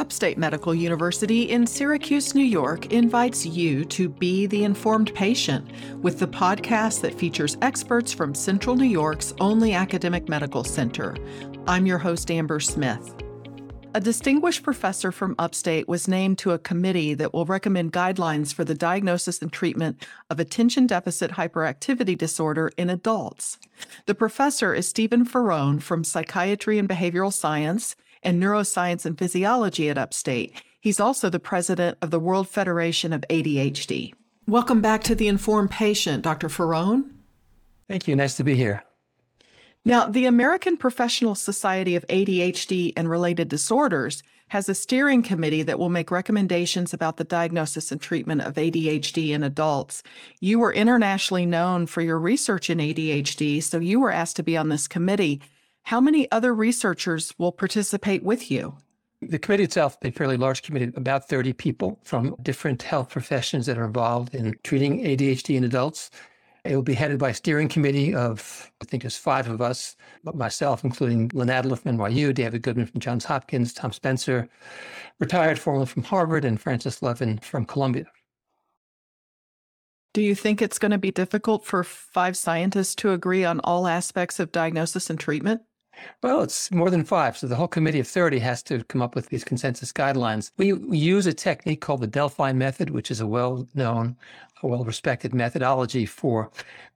Upstate Medical University in Syracuse, New York invites you to be the informed patient with the podcast that features experts from Central New York's only academic medical center. I'm your host, Amber Smith. A distinguished professor from upstate was named to a committee that will recommend guidelines for the diagnosis and treatment of attention deficit hyperactivity disorder in adults. The professor is Stephen Faraone from Psychiatry and Behavioral Science and Neuroscience and Physiology at Upstate. He's also the president of the World Federation of ADHD. Welcome back to The Informed Patient, Dr. Faraone. Thank you. Nice to be here. Now, the American Professional Society of ADHD and Related Disorders has a steering committee that will make recommendations about the diagnosis and treatment of ADHD in adults. You were internationally known for your research in ADHD, so you were asked to be on this committee. How many other researchers will participate with you? The committee itself, a fairly large committee, about 30 people from different health professions that are involved in treating ADHD in adults. It will be headed by a steering committee of, I think there's five of us, but myself, including Len Adler from NYU, David Goodman from Johns Hopkins, Tom Spencer, retired formerly from Harvard, and Frances Levin from Columbia. Do you think it's going to be difficult for five scientists to agree on all aspects of diagnosis and treatment? Well, it's more than five. So the whole committee of 30 has to come up with these consensus guidelines. We, use a technique called the Delphi method, which is a well known, well respected methodology for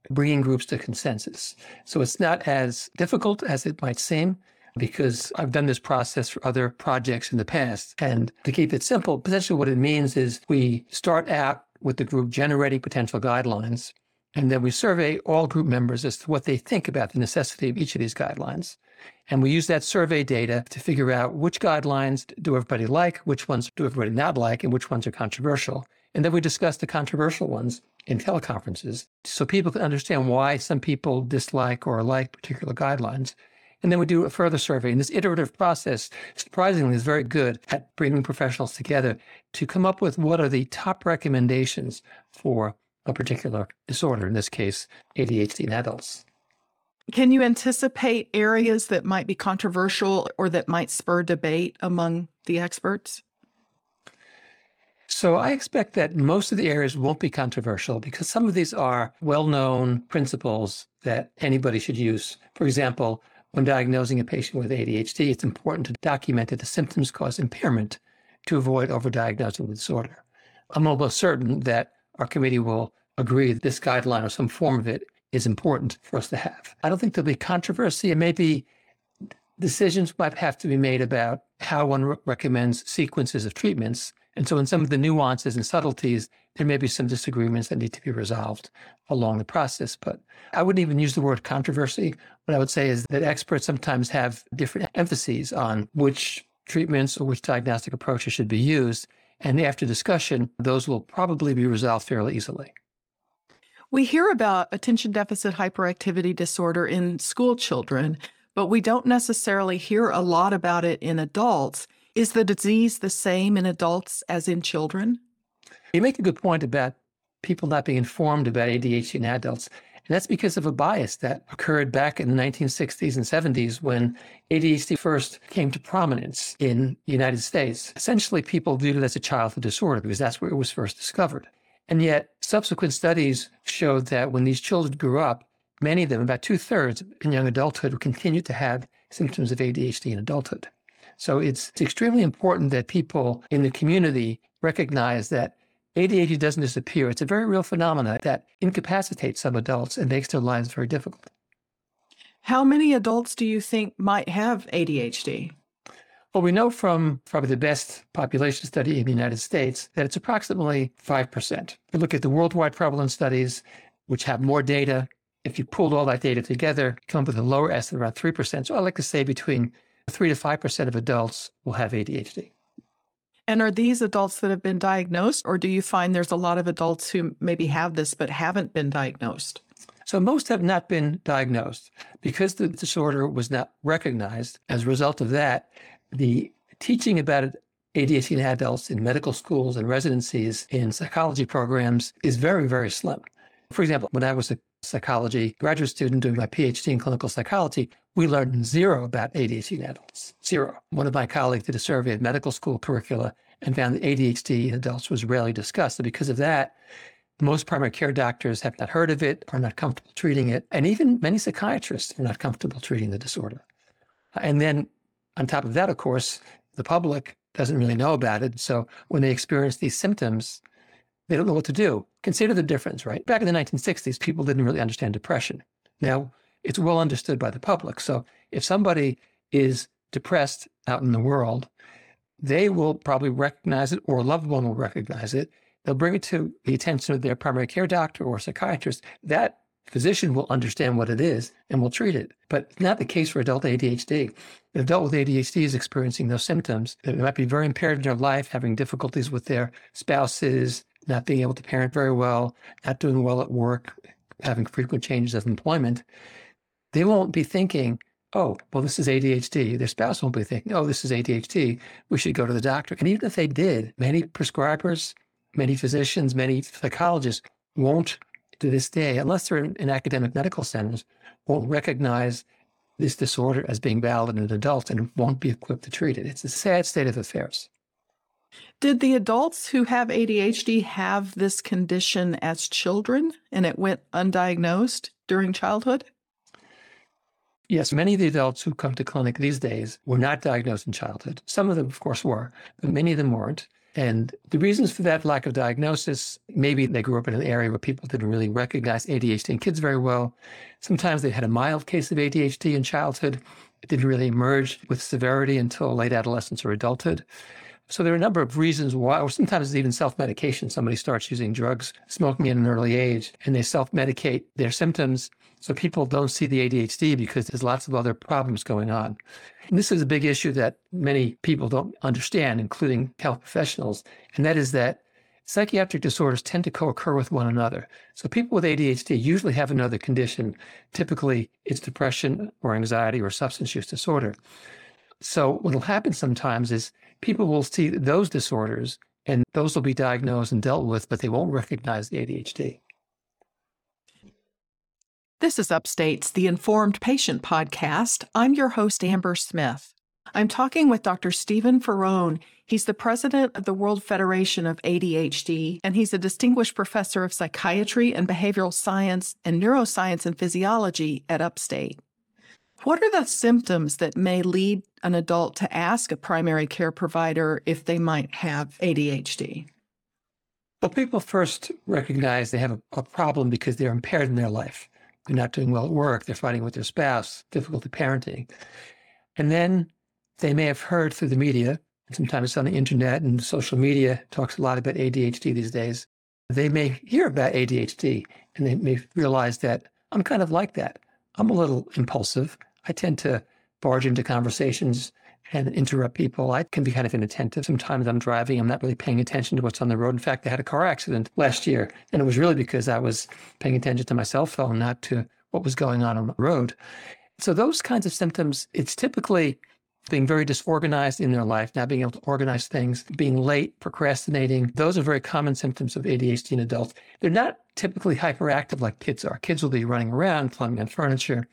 bringing groups to consensus. So it's not as difficult as it might seem because I've done this process for other projects in the past. And to keep it simple, essentially what it means is we start out with the group generating potential guidelines. And then we survey all group members as to what they think about the necessity of each of these guidelines. And we use that survey data to figure out which guidelines do everybody like, which ones do everybody not like, and which ones are controversial. And then we discuss the controversial ones in teleconferences so people can understand why some people dislike or like particular guidelines. And then we do a further survey. And this iterative process, surprisingly, is very good at bringing professionals together to come up with what are the top recommendations for a particular disorder, in this case, ADHD in adults. Can you anticipate areas that might be controversial or that might spur debate among the experts? So I expect that most of the areas won't be controversial because some of these are well known principles that anybody should use. For example, when diagnosing a patient with ADHD, it's important to document that the symptoms cause impairment to avoid overdiagnosing the disorder. I'm almost certain that our committee will agree that this guideline or some form of it is important for us to have. I don't think there'll be controversy and maybe decisions might have to be made about how one re- recommends sequences of treatments. And so in some of the nuances and subtleties, there may be some disagreements that need to be resolved along the process. But I wouldn't even use the word controversy. What I would say is that experts sometimes have different emphases on which treatments or which diagnostic approaches should be used. And after discussion, those will probably be resolved fairly easily. We hear about attention deficit hyperactivity disorder in school children, but we don't necessarily hear a lot about it in adults. Is the disease the same in adults as in children? You make a good point about people not being informed about ADHD in adults. And that's because of a bias that occurred back in the 1960s and 70s when ADHD first came to prominence in the United States. Essentially, people viewed it as a childhood disorder because that's where it was first discovered. And yet, subsequent studies showed that when these children grew up, many of them, about two thirds in young adulthood, continued to have symptoms of ADHD in adulthood. So it's, it's extremely important that people in the community recognize that ADHD doesn't disappear. It's a very real phenomenon that incapacitates some adults and makes their lives very difficult. How many adults do you think might have ADHD? Well, we know from probably the best population study in the United States that it's approximately 5%. If you look at the worldwide prevalence studies, which have more data. If you pulled all that data together, come up with a lower estimate around 3%. So I like to say between 3 to 5% of adults will have ADHD. And are these adults that have been diagnosed, or do you find there's a lot of adults who maybe have this but haven't been diagnosed? So most have not been diagnosed because the disorder was not recognized. As a result of that, the teaching about ADHD in adults in medical schools and residencies in psychology programs is very, very slim. For example, when I was a psychology graduate student doing my PhD in clinical psychology, We learned zero about ADHD in adults, zero. One of my colleagues did a survey of medical school curricula and found that ADHD in adults was rarely discussed. And because of that, most primary care doctors have not heard of it, are not comfortable treating it, and even many psychiatrists are not comfortable treating the disorder. And then on top of that, of course, the public doesn't really know about it. So when they experience these symptoms, they don't know what to do. Consider the difference, right? Back in the 1960s, people didn't really understand depression. Now it's well understood by the public. So if somebody is depressed out in the world, they will probably recognize it or a loved one will recognize it. They'll bring it to the attention of their primary care doctor or psychiatrist. That physician will understand what it is and will treat it. But not the case for adult ADHD. An adult with ADHD is experiencing those symptoms. They might be very impaired in their life, having difficulties with their spouses, not being able to parent very well, not doing well at work, having frequent changes of employment. They won't be thinking, oh, well, this is ADHD. Their spouse won't be thinking, oh, this is ADHD. We should go to the doctor. And even if they did, many prescribers, many physicians, many psychologists won't to this day, unless they're in, in academic medical centers, won't recognize this disorder as being valid in adults and won't be equipped to treat it. It's a sad state of affairs. Did the adults who have ADHD have this condition as children and it went undiagnosed during childhood? Yes, many of the adults who come to clinic these days were not diagnosed in childhood. Some of them, of course, were, but many of them weren't. And the reasons for that lack of diagnosis, maybe they grew up in an area where people didn't really recognize ADHD in kids very well. Sometimes they had a mild case of ADHD in childhood. It didn't really emerge with severity until late adolescence or adulthood. So there are a number of reasons why, or sometimes even self-medication. Somebody starts using drugs, smoking at an early age, and they self-medicate their symptoms so people don't see the ADHD because there's lots of other problems going on. And this is a big issue that many people don't understand, including health professionals, and that is that psychiatric disorders tend to co-occur with one another. So people with ADHD usually have another condition. Typically, it's depression or anxiety or substance use disorder. So what will happen sometimes is people will see those disorders and those will be diagnosed and dealt with, but they won't recognize the ADHD. This is Upstate's The Informed Patient Podcast. I'm your host, Amber Smith. I'm talking with Dr. Stephen Faraone. He's the president of the World Federation of ADHD, and he's a distinguished professor of psychiatry and behavioral science and neuroscience and physiology at Upstate. What are the symptoms that may lead an adult to ask a primary care provider if they might have ADHD? Well, people first recognize they have a, a problem because they're impaired in their life. They're not doing well at work. They're fighting with their spouse, difficulty parenting. And then they may have heard through the media, sometimes it's on the internet and social media talks a lot about ADHD these days. They may hear about ADHD and they may realize that I'm kind of like that. I'm a little impulsive. I tend to barge into conversations and interrupt people. I can be kind of inattentive. Sometimes I'm driving, I'm not really paying attention to what's on the road. In fact, I had a car accident last year, and it was really because I was paying attention to my cell phone, not to what was going on on the road. So, those kinds of symptoms, it's typically being very disorganized in their life, not being able to organize things, being late, procrastinating. Those are very common symptoms of ADHD in adults. They're not typically hyperactive like kids are. Kids will be running around, climbing on furniture.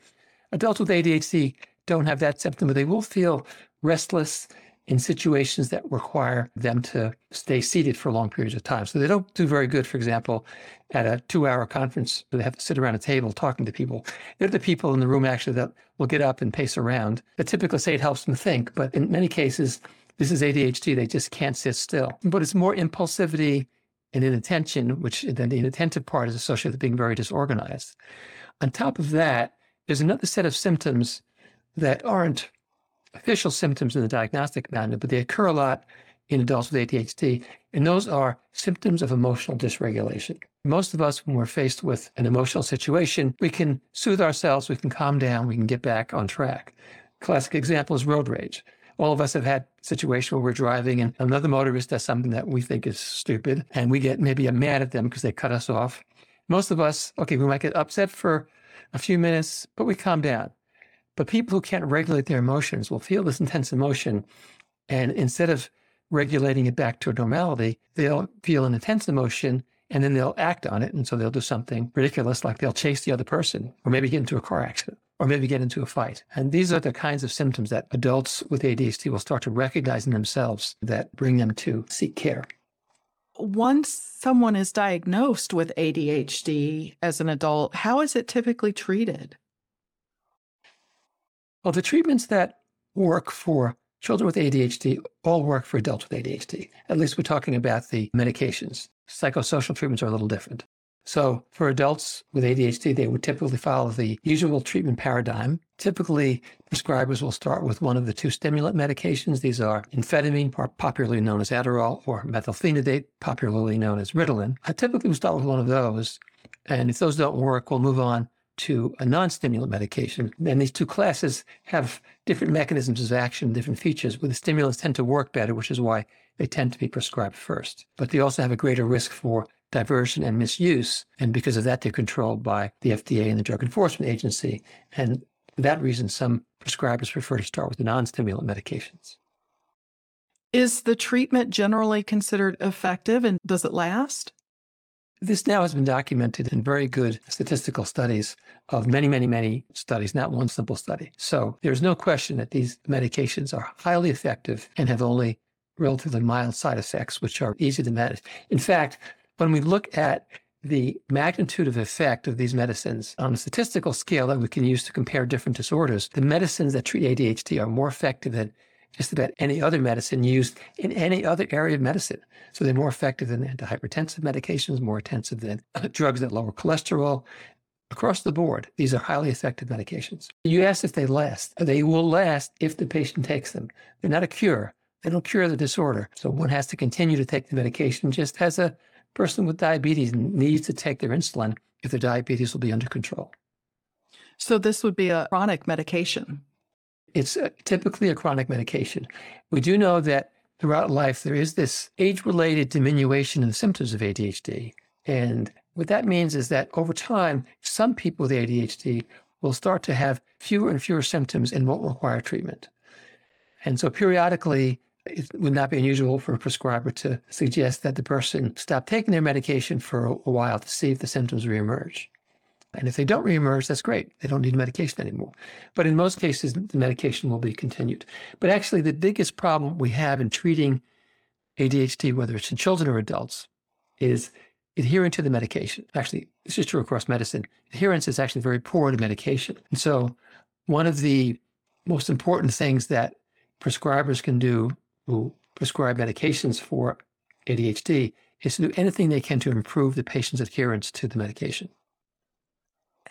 Adults with ADHD don't have that symptom, but they will feel restless in situations that require them to stay seated for long periods of time. So they don't do very good, for example, at a two hour conference where they have to sit around a table talking to people. They're the people in the room actually that will get up and pace around. They typically say it helps them think, but in many cases, this is ADHD. They just can't sit still. But it's more impulsivity and inattention, which then the inattentive part is associated with being very disorganized. On top of that, there's another set of symptoms that aren't official symptoms in the diagnostic manual, but they occur a lot in adults with ADHD, and those are symptoms of emotional dysregulation. Most of us, when we're faced with an emotional situation, we can soothe ourselves, we can calm down, we can get back on track. Classic example is road rage. All of us have had situations where we're driving and another motorist does something that we think is stupid, and we get maybe mad at them because they cut us off. Most of us, okay, we might get upset for a few minutes, but we calm down. But people who can't regulate their emotions will feel this intense emotion. And instead of regulating it back to normality, they'll feel an intense emotion and then they'll act on it. And so they'll do something ridiculous, like they'll chase the other person or maybe get into a car accident or maybe get into a fight. And these are the kinds of symptoms that adults with ADHD will start to recognize in themselves that bring them to seek care. Once someone is diagnosed with ADHD as an adult, how is it typically treated? Well, the treatments that work for children with ADHD all work for adults with ADHD. At least we're talking about the medications. Psychosocial treatments are a little different. So for adults with ADHD, they would typically follow the usual treatment paradigm. Typically, prescribers will start with one of the two stimulant medications. These are amphetamine, popularly known as Adderall, or methylphenidate, popularly known as Ritalin. I typically will start with one of those. And if those don't work, we'll move on to a non-stimulant medication. And these two classes have different mechanisms of action, different features, where the stimulants tend to work better, which is why they tend to be prescribed first. But they also have a greater risk for diversion and misuse. And because of that, they're controlled by the FDA and the Drug Enforcement Agency. And for that reason, some prescribers prefer to start with the non-stimulant medications. Is the treatment generally considered effective and does it last? This now has been documented in very good statistical studies of many, many, many studies, not one simple study. So there's no question that these medications are highly effective and have only relatively mild side effects, which are easy to manage. In fact, when we look at the magnitude of effect of these medicines on a statistical scale that we can use to compare different disorders, the medicines that treat ADHD are more effective than just about any other medicine used in any other area of medicine. So they're more effective than antihypertensive medications, more intensive than drugs that lower cholesterol. Across the board, these are highly effective medications. You asked if they last. They will last if the patient takes them. They're not a cure. They don't cure the disorder. So one has to continue to take the medication just as a person with diabetes needs to take their insulin if their diabetes will be under control. So this would be a chronic medication. It's a, typically a chronic medication. We do know that throughout life, there is this age related diminution in the symptoms of ADHD. And what that means is that over time, some people with ADHD will start to have fewer and fewer symptoms and won't require treatment. And so periodically, it would not be unusual for a prescriber to suggest that the person stop taking their medication for a while to see if the symptoms reemerge. And if they don't reemerge, that's great. They don't need medication anymore. But in most cases, the medication will be continued. But actually, the biggest problem we have in treating ADHD, whether it's in children or adults, is adhering to the medication. Actually, this is true across medicine. Adherence is actually very poor to medication. And so, one of the most important things that prescribers can do who prescribe medications for ADHD is to do anything they can to improve the patient's adherence to the medication.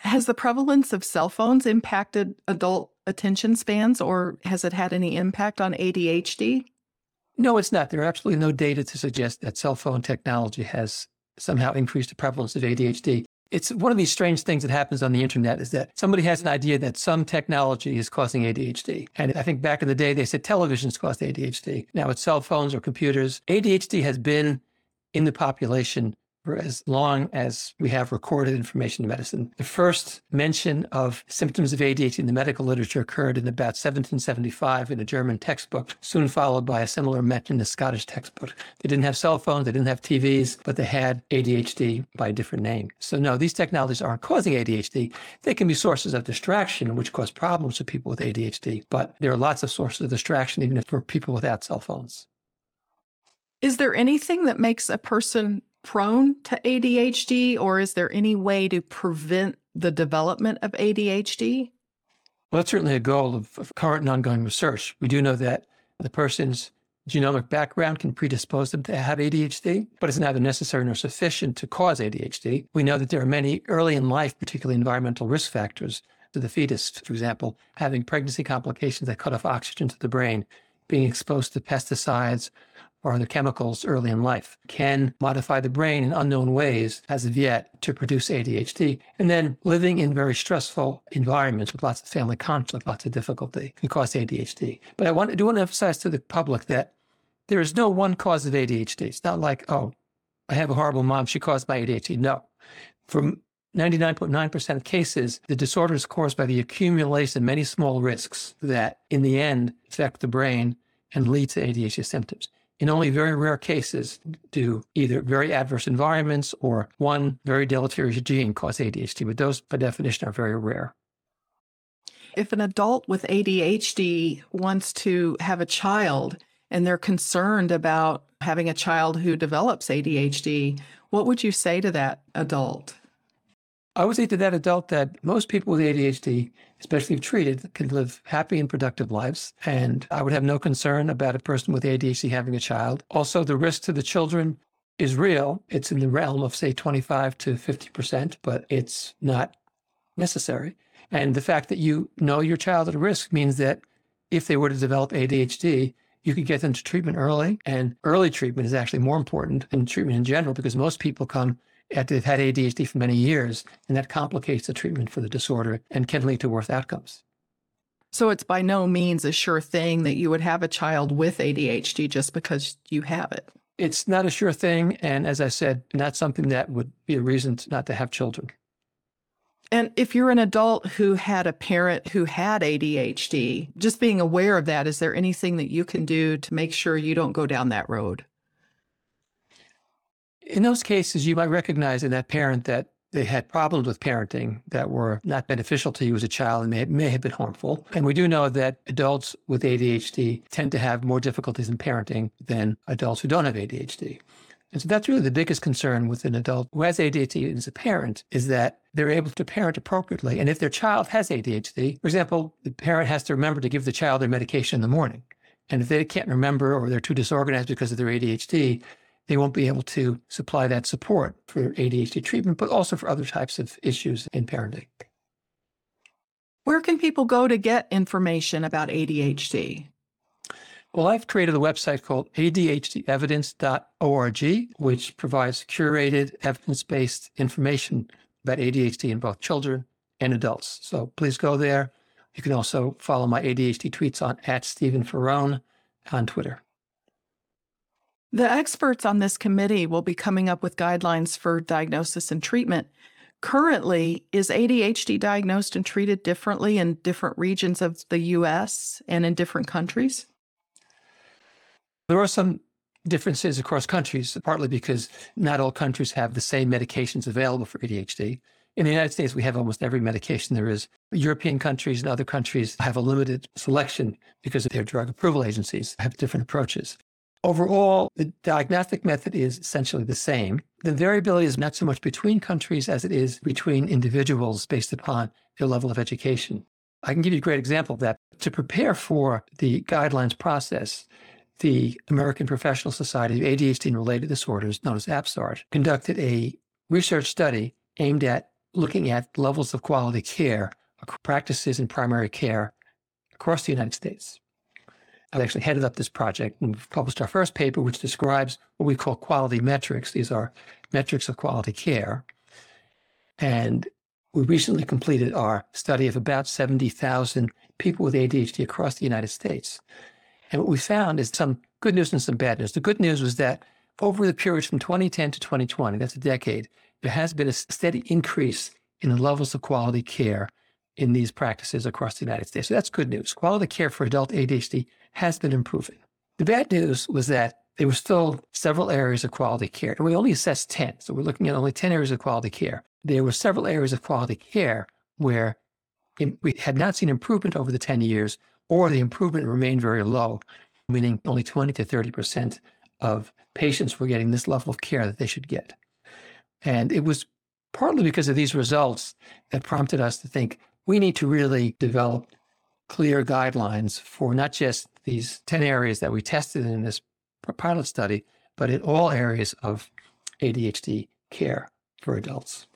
Has the prevalence of cell phones impacted adult attention spans or has it had any impact on ADHD? No, it's not. There are absolutely no data to suggest that cell phone technology has somehow increased the prevalence of ADHD. It's one of these strange things that happens on the internet is that somebody has an idea that some technology is causing ADHD. And I think back in the day, they said televisions caused ADHD. Now it's cell phones or computers. ADHD has been in the population for as long as we have recorded information in medicine. The first mention of symptoms of ADHD in the medical literature occurred in about 1775 in a German textbook, soon followed by a similar mention in a Scottish textbook. They didn't have cell phones, they didn't have TVs, but they had ADHD by a different name. So, no, these technologies aren't causing ADHD. They can be sources of distraction, which cause problems for people with ADHD, but there are lots of sources of distraction even for people without cell phones. Is there anything that makes a person prone to ADHD, or is there any way to prevent the development of ADHD? Well, that's certainly a goal of, of current and ongoing research. We do know that the person's genomic background can predispose them to have ADHD, but it's neither necessary nor sufficient to cause ADHD. We know that there are many early in life, particularly environmental risk factors to the fetus, for example, having pregnancy complications that cut off oxygen to the brain, being exposed to pesticides or other chemicals early in life can modify the brain in unknown ways as of yet to produce ADHD. And then living in very stressful environments with lots of family conflict, lots of difficulty can cause ADHD. But I want, I do want to emphasize to the public that there is no one cause of ADHD. It's not like, oh, I have a horrible mom, she caused my ADHD. No. From 99.9% of cases, the disorder is caused by the accumulation of many small risks that in the end affect the brain and lead to ADHD symptoms. In only very rare cases do either very adverse environments or one very deleterious gene cause ADHD, but those by definition are very rare. If an adult with ADHD wants to have a child and they're concerned about having a child who develops ADHD, what would you say to that adult? I would say to that adult that most people with ADHD, especially if treated, can live happy and productive lives. And I would have no concern about a person with ADHD having a child. Also, the risk to the children is real. It's in the realm of, say, 25 to 50%, but it's not necessary. And the fact that you know your child at risk means that if they were to develop ADHD, you could get them to treatment early. And early treatment is actually more important than treatment in general because most people come had ADHD for many years, and that complicates the treatment for the disorder and can lead to worse outcomes. So it's by no means a sure thing that you would have a child with ADHD just because you have it. It's not a sure thing. And as I said, not something that would be a reason not to have children. And if you're an adult who had a parent who had ADHD, just being aware of that, is there anything that you can do to make sure you don't go down that road? In those cases, you might recognize in that parent that they had problems with parenting that were not beneficial to you as a child and may, may have been harmful. And we do know that adults with ADHD tend to have more difficulties in parenting than adults who don't have ADHD. And so that's really the biggest concern with an adult who has ADHD as a parent is that they're able to parent appropriately. And if their child has ADHD, for example, the parent has to remember to give the child their medication in the morning. And if they can't remember or they're too disorganized because of their ADHD, they won't be able to supply that support for ADHD treatment, but also for other types of issues in parenting. Where can people go to get information about ADHD? Well, I've created a website called adhdevidence.org, which provides curated, evidence based information about ADHD in both children and adults. So please go there. You can also follow my ADHD tweets on at Stephen Faraone on Twitter. The experts on this committee will be coming up with guidelines for diagnosis and treatment. Currently, is ADHD diagnosed and treated differently in different regions of the US and in different countries? There are some differences across countries, partly because not all countries have the same medications available for ADHD. In the United States, we have almost every medication there is. European countries and other countries have a limited selection because their drug approval agencies have different approaches. Overall, the diagnostic method is essentially the same. The variability is not so much between countries as it is between individuals based upon their level of education. I can give you a great example of that. To prepare for the guidelines process, the American Professional Society of ADHD and Related Disorders, known as APSARD, conducted a research study aimed at looking at levels of quality care, practices in primary care across the United States. I actually headed up this project and we've published our first paper, which describes what we call quality metrics. These are metrics of quality care. And we recently completed our study of about 70,000 people with ADHD across the United States. And what we found is some good news and some bad news. The good news was that over the period from 2010 to 2020, that's a decade, there has been a steady increase in the levels of quality care in these practices across the United States. So that's good news. Quality care for adult ADHD has been improving. The bad news was that there were still several areas of quality care. And we only assessed 10. So we're looking at only 10 areas of quality care. There were several areas of quality care where we had not seen improvement over the 10 years, or the improvement remained very low, meaning only 20 to 30% of patients were getting this level of care that they should get. And it was partly because of these results that prompted us to think we need to really develop clear guidelines for not just these 10 areas that we tested in this pilot study, but in all areas of ADHD care for adults.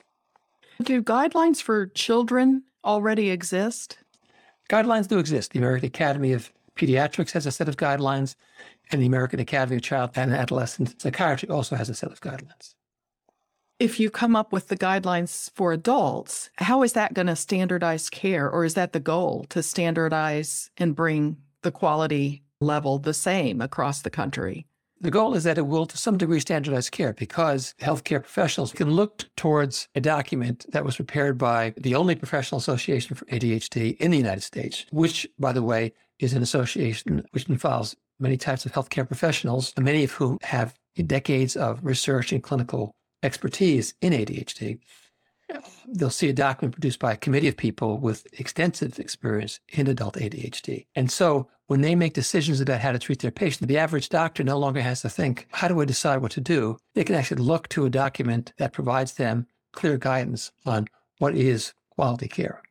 Do guidelines for children already exist? Guidelines do exist. The American Academy of Pediatrics has a set of guidelines, and the American Academy of Child and Adolescent Psychiatry also has a set of guidelines. If you come up with the guidelines for adults, how is that going to standardize care? Or is that the goal to standardize and bring the quality level the same across the country? The goal is that it will, to some degree, standardize care because healthcare professionals can look towards a document that was prepared by the only professional association for ADHD in the United States, which, by the way, is an association which involves many types of healthcare professionals, many of whom have decades of research and clinical expertise in ADHD. they'll see a document produced by a committee of people with extensive experience in adult ADHD. And so when they make decisions about how to treat their patient, the average doctor no longer has to think, how do I decide what to do? They can actually look to a document that provides them clear guidance on what is quality care.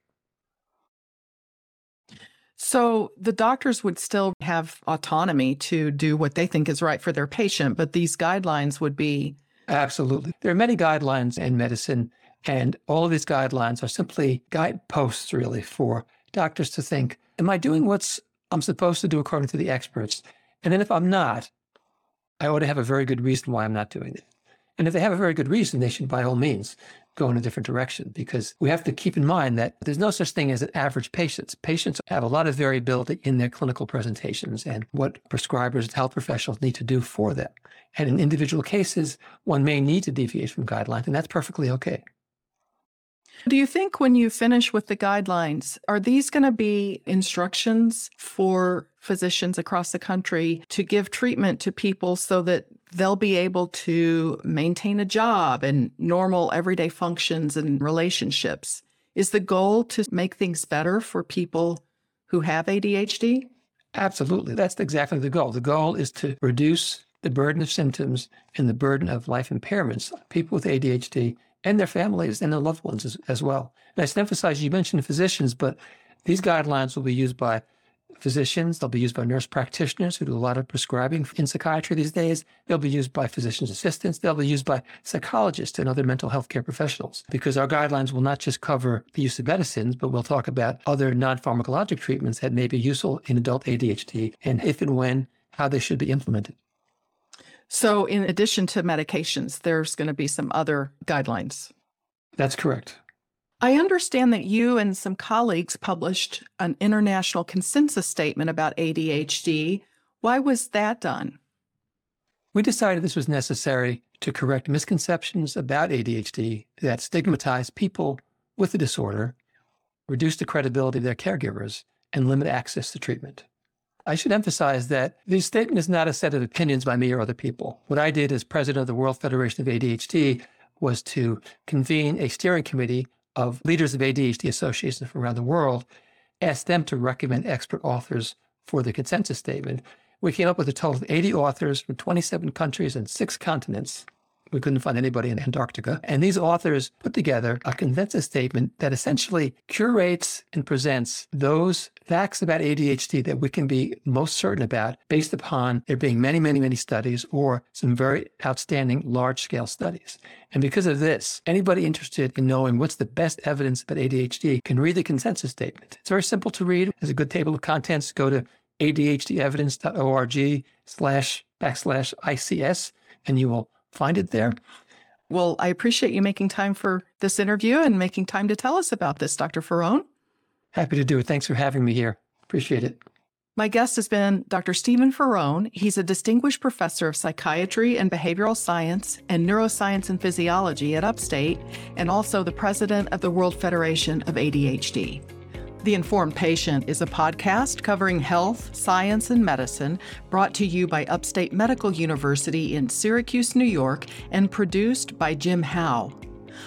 So the doctors would still have autonomy to do what they think is right for their patient, but these guidelines would be. Absolutely. There are many guidelines in medicine and all of these guidelines are simply guideposts, really, for doctors to think, am I doing what I'm supposed to do according to the experts? And then if I'm not, I ought to have a very good reason why I'm not doing it. And if they have a very good reason, they should by all means go in a different direction because we have to keep in mind that there's no such thing as an average patient. Patients have a lot of variability in their clinical presentations and what prescribers and health professionals need to do for them. And in individual cases, one may need to deviate from guidelines, and that's perfectly okay. Do you think when you finish with the guidelines, are these going to be instructions for physicians across the country to give treatment to people so that they'll be able to maintain a job and normal everyday functions and relationships? Is the goal to make things better for people who have ADHD? Absolutely. That's exactly the goal. The goal is to reduce the burden of symptoms and the burden of life impairments people with ADHD and their families and their loved ones as, as well. And I should emphasize, you mentioned physicians, but these guidelines will be used by physicians. They'll be used by nurse practitioners who do a lot of prescribing in psychiatry these days. They'll be used by physician's assistants. They'll be used by psychologists and other mental health care professionals because our guidelines will not just cover the use of medicines, but we'll talk about other non pharmacologic treatments that may be useful in adult ADHD and if and when, how they should be implemented. So, in addition to medications, there's going to be some other guidelines. That's correct. I understand that you and some colleagues published an international consensus statement about ADHD. Why was that done? We decided this was necessary to correct misconceptions about ADHD that stigmatize people with the disorder, reduce the credibility of their caregivers, and limit access to treatment. I should emphasize that this statement is not a set of opinions by me or other people. What I did as president of the World Federation of ADHD was to convene a steering committee of leaders of ADHD associations from around the world, ask them to recommend expert authors for the consensus statement. We came up with a total of 80 authors from 27 countries and six continents we couldn't find anybody in Antarctica. And these authors put together a consensus statement that essentially curates and presents those facts about ADHD that we can be most certain about based upon there being many, many, many studies or some very outstanding large scale studies. And because of this, anybody interested in knowing what's the best evidence about ADHD can read the consensus statement. It's very simple to read. There's a good table of contents. Go to adhdevidence.org slash backslash ICS and you will find it there. Well, I appreciate you making time for this interview and making time to tell us about this, Dr. Faraone. Happy to do it. Thanks for having me here. Appreciate it. My guest has been Dr. Stephen Faraone. He's a distinguished professor of psychiatry and behavioral science and neuroscience and physiology at Upstate, and also the president of the World Federation of ADHD. The Informed Patient is a podcast covering health, science, and medicine brought to you by Upstate Medical University in Syracuse, New York, and produced by Jim Howe.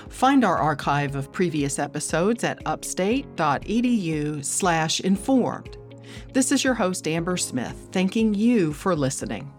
Find our archive of previous episodes at upstate.edu/informed. This is your host Amber Smith, thanking you for listening.